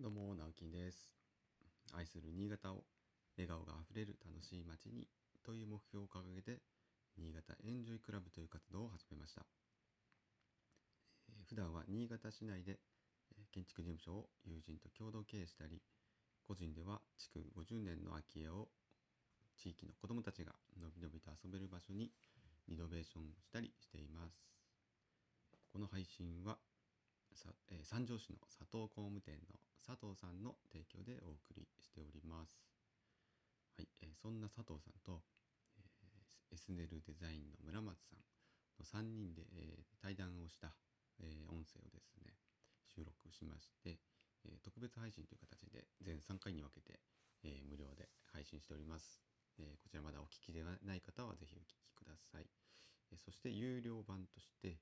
どうも、直樹です。愛する新潟を笑顔があふれる楽しい街にという目標を掲げて、新潟エンジョイクラブという活動を始めました。えー普段は新潟市内で建築事務所を友人と共同経営したり、個人では築50年の空き家を地域の子どもたちがのびのびと遊べる場所にリノベーションしたりしています。この配信はさ、えー三条市の佐藤工務店の佐藤さんの提供でお送りしております。はい、えーそんな佐藤さんと、えーエスネルデザインの村松さんの3人で、えー対談をした、えー音声をですね収録しまして、えー特別配信という形で全3回に分けて、えー無料で配信しております。えーこちらまだお聞きではない方はぜひお聞きください。えーそして有料版として、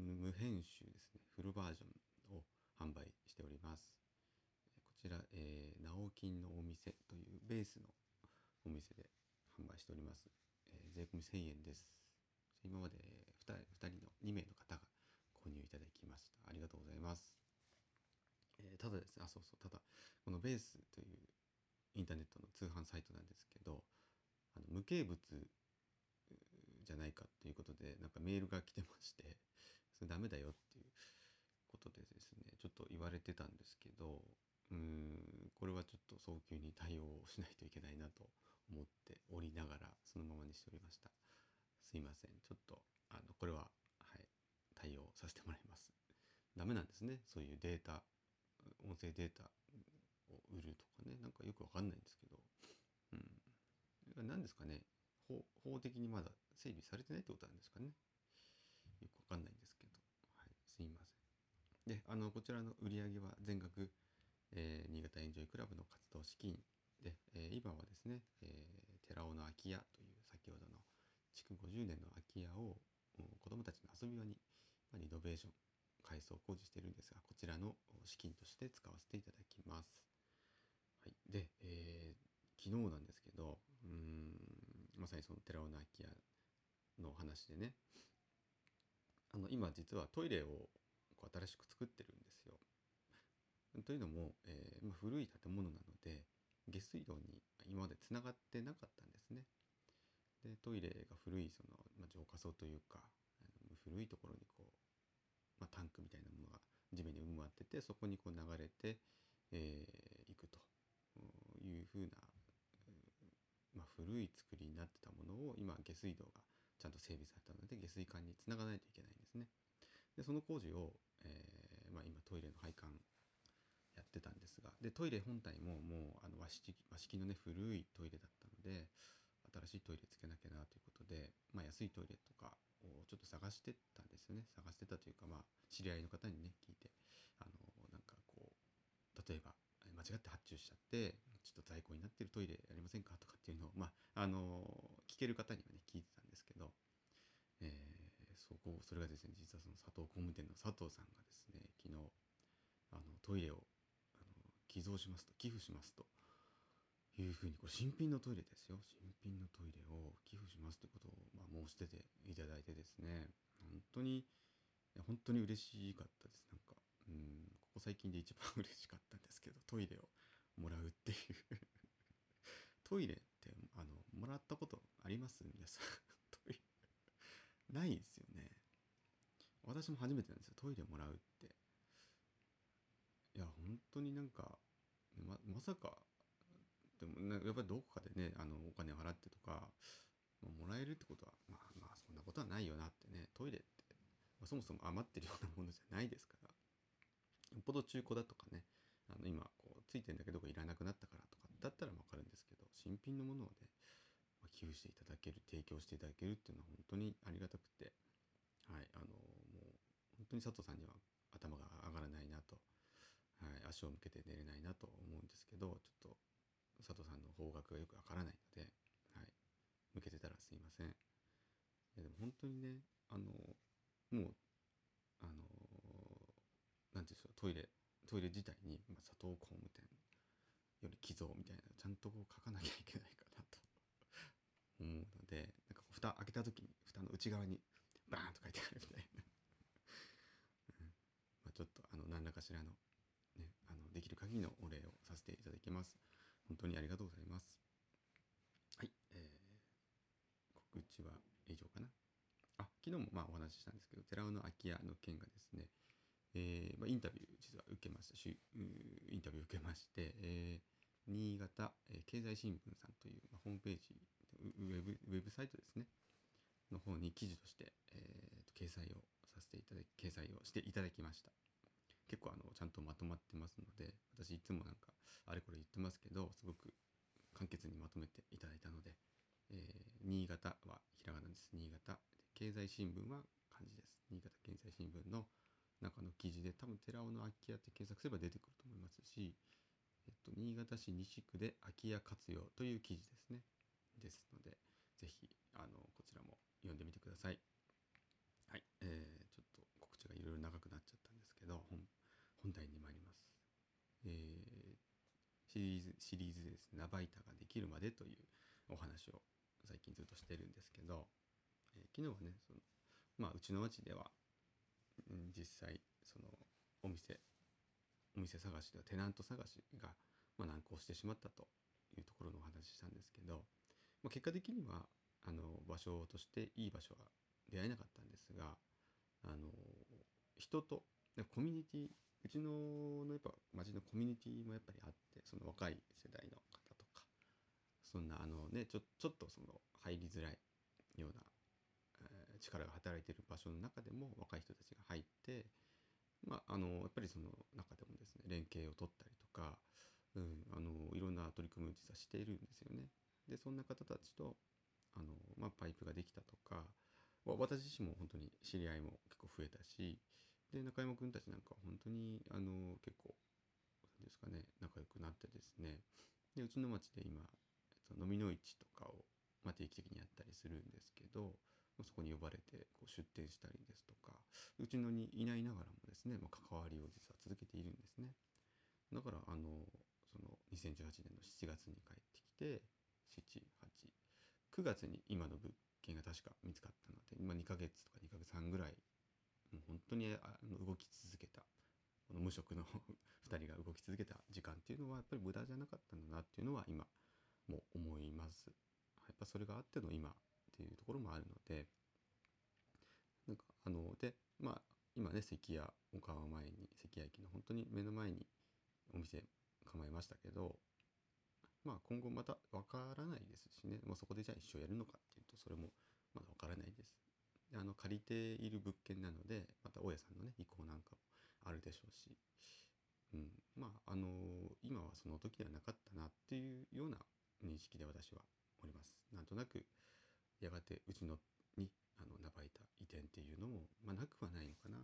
無編集ですね。フルバージョンを販売しております。こちら、えー、直金のお店というベースのお店で販売しております、えー税込み1000円です。今まで 2, 2人の2名の方が購入いただきました。ありがとうございます、えーただですねあそうそう。ただこのベースというインターネットの通販サイトなんですけどあの無形物じゃないかっていうことでなんかメールが来てましてそれダメだよっていうことでですねちょっと言われてたんですけどうーんこれはちょっと早急に対応しないといけないなと思っておりながらそのままにしておりました。すいませんちょっとあのこれははい対応させてもらいます。ダメなんですねそういうデータ音声データを売るとかねなんかよくわかんないんですけどうん。何ですかね法的にまだ整備されてないってことなんですかね。よくわかんないんですけど、であのこちらの売り上げは全額、えー新潟エンジョイクラブの活動資金で、えー今はですね、えー寺尾の空き家という先ほどの築50年の空き家を子どもたちの遊び場に、まあ、リノベーション改装工事してるんですがこちらの資金として使わせていただきます。はい、で、えー昨日なんですけどうんまさにその寺尾の空き家の話でねあの今実はトイレをこう新しく作ってるんですよ。というのも、えーまあ、古い建物なので下水道に今までつながってなかったんですね。でトイレが古いその、まあ、浄化槽というかあの古いところにこう、まあ、タンクみたいなものが地面に埋まっててそこにこう流れてい、えーくというふうな、まあ、古い作りになってたものを今下水道がちゃんと整備されたので下水管につながないといけないんですね。でその工事を、えーまあ、今トイレの配管やってたんですがでトイレ本体ももうあの和式和式のね古いトイレだったので新しいトイレつけなきゃなということで、まあ、安いトイレとかをちょっと探してたんですよね。探してたというかまあ知り合いの方にね聞いてあのなんかこう例えば間違って発注しちゃってちょっと在庫になってるトイレありませんかとかっていうのをまああの聞ける方にはね聞いてたんですけど、そこそれがですね実はその佐藤工務店の佐藤さんがですね昨日あのトイレをあの寄贈しますと寄付しますというふうにこれ新品のトイレですよ。新品のトイレを寄付しますということを、まあ、申し出ていただいてですね本当に本当に嬉しかったです。なんかうんここ最近で一番嬉しかったんですけどトイレをもらうっていう。トイレってあのもらったことあります？皆さん。トイレ。ないです。私も初めてなんですよ。トイレもらうって。いや本当になんかままさかでもねやっぱりどこかでねあのお金を払ってとか、もらえるってことはまあまあそんなことはないよなってね。トイレって、まあそもそも余ってるようなものじゃないですから。よっぽど中古だとかねあの今こうついてんだけどいらなくなったからとかだったらわかるんですけど新品のものをね、ま寄付していただける提供していただけるっていうのは本当にありがたくて。はいあの当に佐藤さんには頭が上がらないなと、はい、足を向けて寝れないなと思うんですけどちょっと佐藤さんの方角がよくわからないので、はい、向けてたらすいません。いやでも本当にねあのもうあのなんていうんですかトイレトイレ自体に、まあ、佐藤工務店より寄贈みたいなちゃんとこう書かなきゃいけないかなと。思うのでなんかこう蓋開けた時に蓋の内側にバーンと書いてあるみたいな、うんまあ、ちょっとあの、できる限りのお礼をさせていただきます。本当にありがとうございます。はい、えー、告知は以上かな。あ、昨日もまあお話ししたんですけど、寺尾の空き家の件がですね、えーまあ、インタビュー実は受けましたし、インタビュー受けまして、えー新潟、え経済新聞さんという、まあ、ホームページウェブ、ウェブサイトですね、の方に記事として、えーと掲載をさせていただき、掲載をしていただきました。結構あのちゃんとまとまってますので、私いつもなんかあれこれ言ってますけど、すごく簡潔にまとめていただいたので、えー新潟はひらがなです。新潟。経済新聞は漢字です。新潟経済新聞の中の記事で、多分寺尾の空き家って検索すれば出てくると思いますし、えっと、新潟市西区で空き家活用という記事ですね。ですので、ぜひ、あの、こちらも読んでみてくださ。い。えー、ちょっと告知がいろいろ長くなっちゃったんですけど、本本題に参ります。えー、シリーズ、シリーズです。ね、ナバイタができるまでというお話を最近ずっとしてるんですけど、えー昨日はね、その、まあ、うちの町では、うん実際、その、お店、お店探しではテナント探しが、まあ、難航してしまったというところのお話したんですけど、まあ、結果的にはあの場所としていい場所は出会えなかったんですがあの人とコミュニティうちののやっぱ町のコミュニティもやっぱりあって若い世代の方とかそんなあのねちょちょっとその入りづらいような、えー力が働いてる場所の中でも若い人たちが入ってまあ、あのやっぱりその中でもですね連携を取ったりとか、うん、あのいろんな取り組みを実はしているんですよね。でそんな方たちとあの、まあ、パイプができたとか私自身も本当に知り合いも結構増えたしで中山君たちなんかは本当にあの結構ですかね仲良くなってですねでうちの町で今、えっと、飲みの市とかを、まあ、定期的にやったりするんですけどそこに呼ばれてこう出店したりですとかうちのにいないながらもですね、まあ、関わりを実は続けているんですね。だからあのその2018年の7月に帰ってきて789月に今の物件が確か見つかったので今2ヶ月とか2ヶ月半ぐらいもう本当にあの動き続けたこの無職の動き続けた時間っていうのはやっぱり無駄じゃなかったんだなっていうのは今も思います。やっぱそれがあっての今っていうところもあるのでなんかあのでまあ今ね関谷岡川前に関谷駅の本当に目の前にお店構えましたけどまあ今後またわからないですしねもうそこでじゃあ一生やるのかっていうとそれもまだわからないです。であの借りている物件なのでまた大家さんのね意向なんかもあるでしょうし、うん、まああの今はその時ではなかったなっていうような認識で私はおります。なんとなくやがてうちのにあの名ばいた移転っていうのも、まあ、なくはないのかな。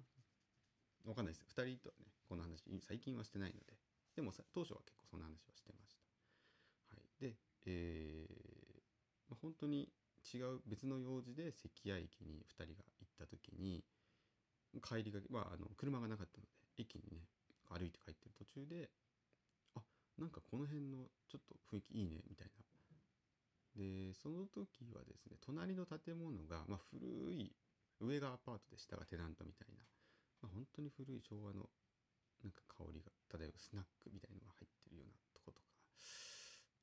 わかんないです。2人とはね、この話、最近はしてないので。でも当初は結構そんな話はしてました。はい。で、えーまあ、本当に違う別の用事で関谷駅に2人が行った時に、帰りがけ、まあ、あの車がなかったので、駅にね、歩いて帰っ中で、あ、なんかこの辺のちょっと雰囲気いいね、みたいな。で、その時はですね、隣の建物が、まあ、古い、上がアパートで下がテナントみたいな、まあ、本当に古い昭和のなんか香りが漂うスナックみたいのが入ってるようなとことか。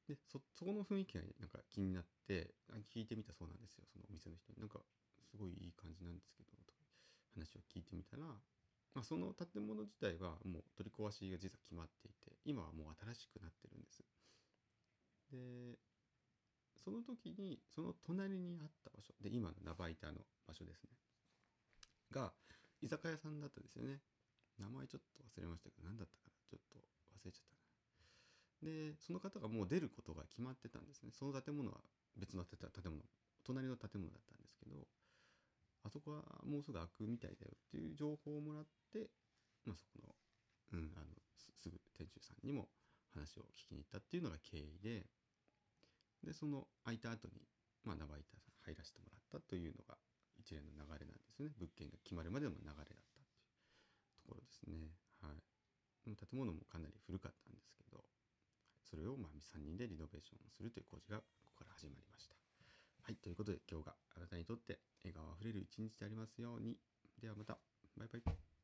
で、そ、この雰囲気がなんか気になって、聞いてみたそうなんですよ、そのお店の人に。なんか、すごいいい感じなんですけど、とか話を聞いてみたら、まあ、その建物自体はもう取り壊しが実は決まっていて、今はもう新しくなってるんです。で、その時に、その隣にあった場所、で、今のナバイタの場所ですね。が、居酒屋さんだったんですよね。名前ちょっと忘れましたけど、何だったかな？ちょっと忘れちゃったな。で、その方がもう出ることが決まってたんですね。その建物は別の建建物、隣の建物だったんですけど、あそこはもうすぐ開くみたいだよっていう情報をもらって、まあそこの、うん、あの、すぐ店主さんにも話を聞きに行ったっていうのが経緯で、で、その空いた後に、まあ、ナバイターさん入らせてもらったというのが一連の流れなんですね。物件が決まるまでの流れだったっていうところですね。はい。建物もかなり古かったんですけど、それをまあ3人でリノベーションするという工事がここから始まりました。はい。ということで今日があなたにとって笑顔あふれる一日でありますように。ではまた。バイバイ。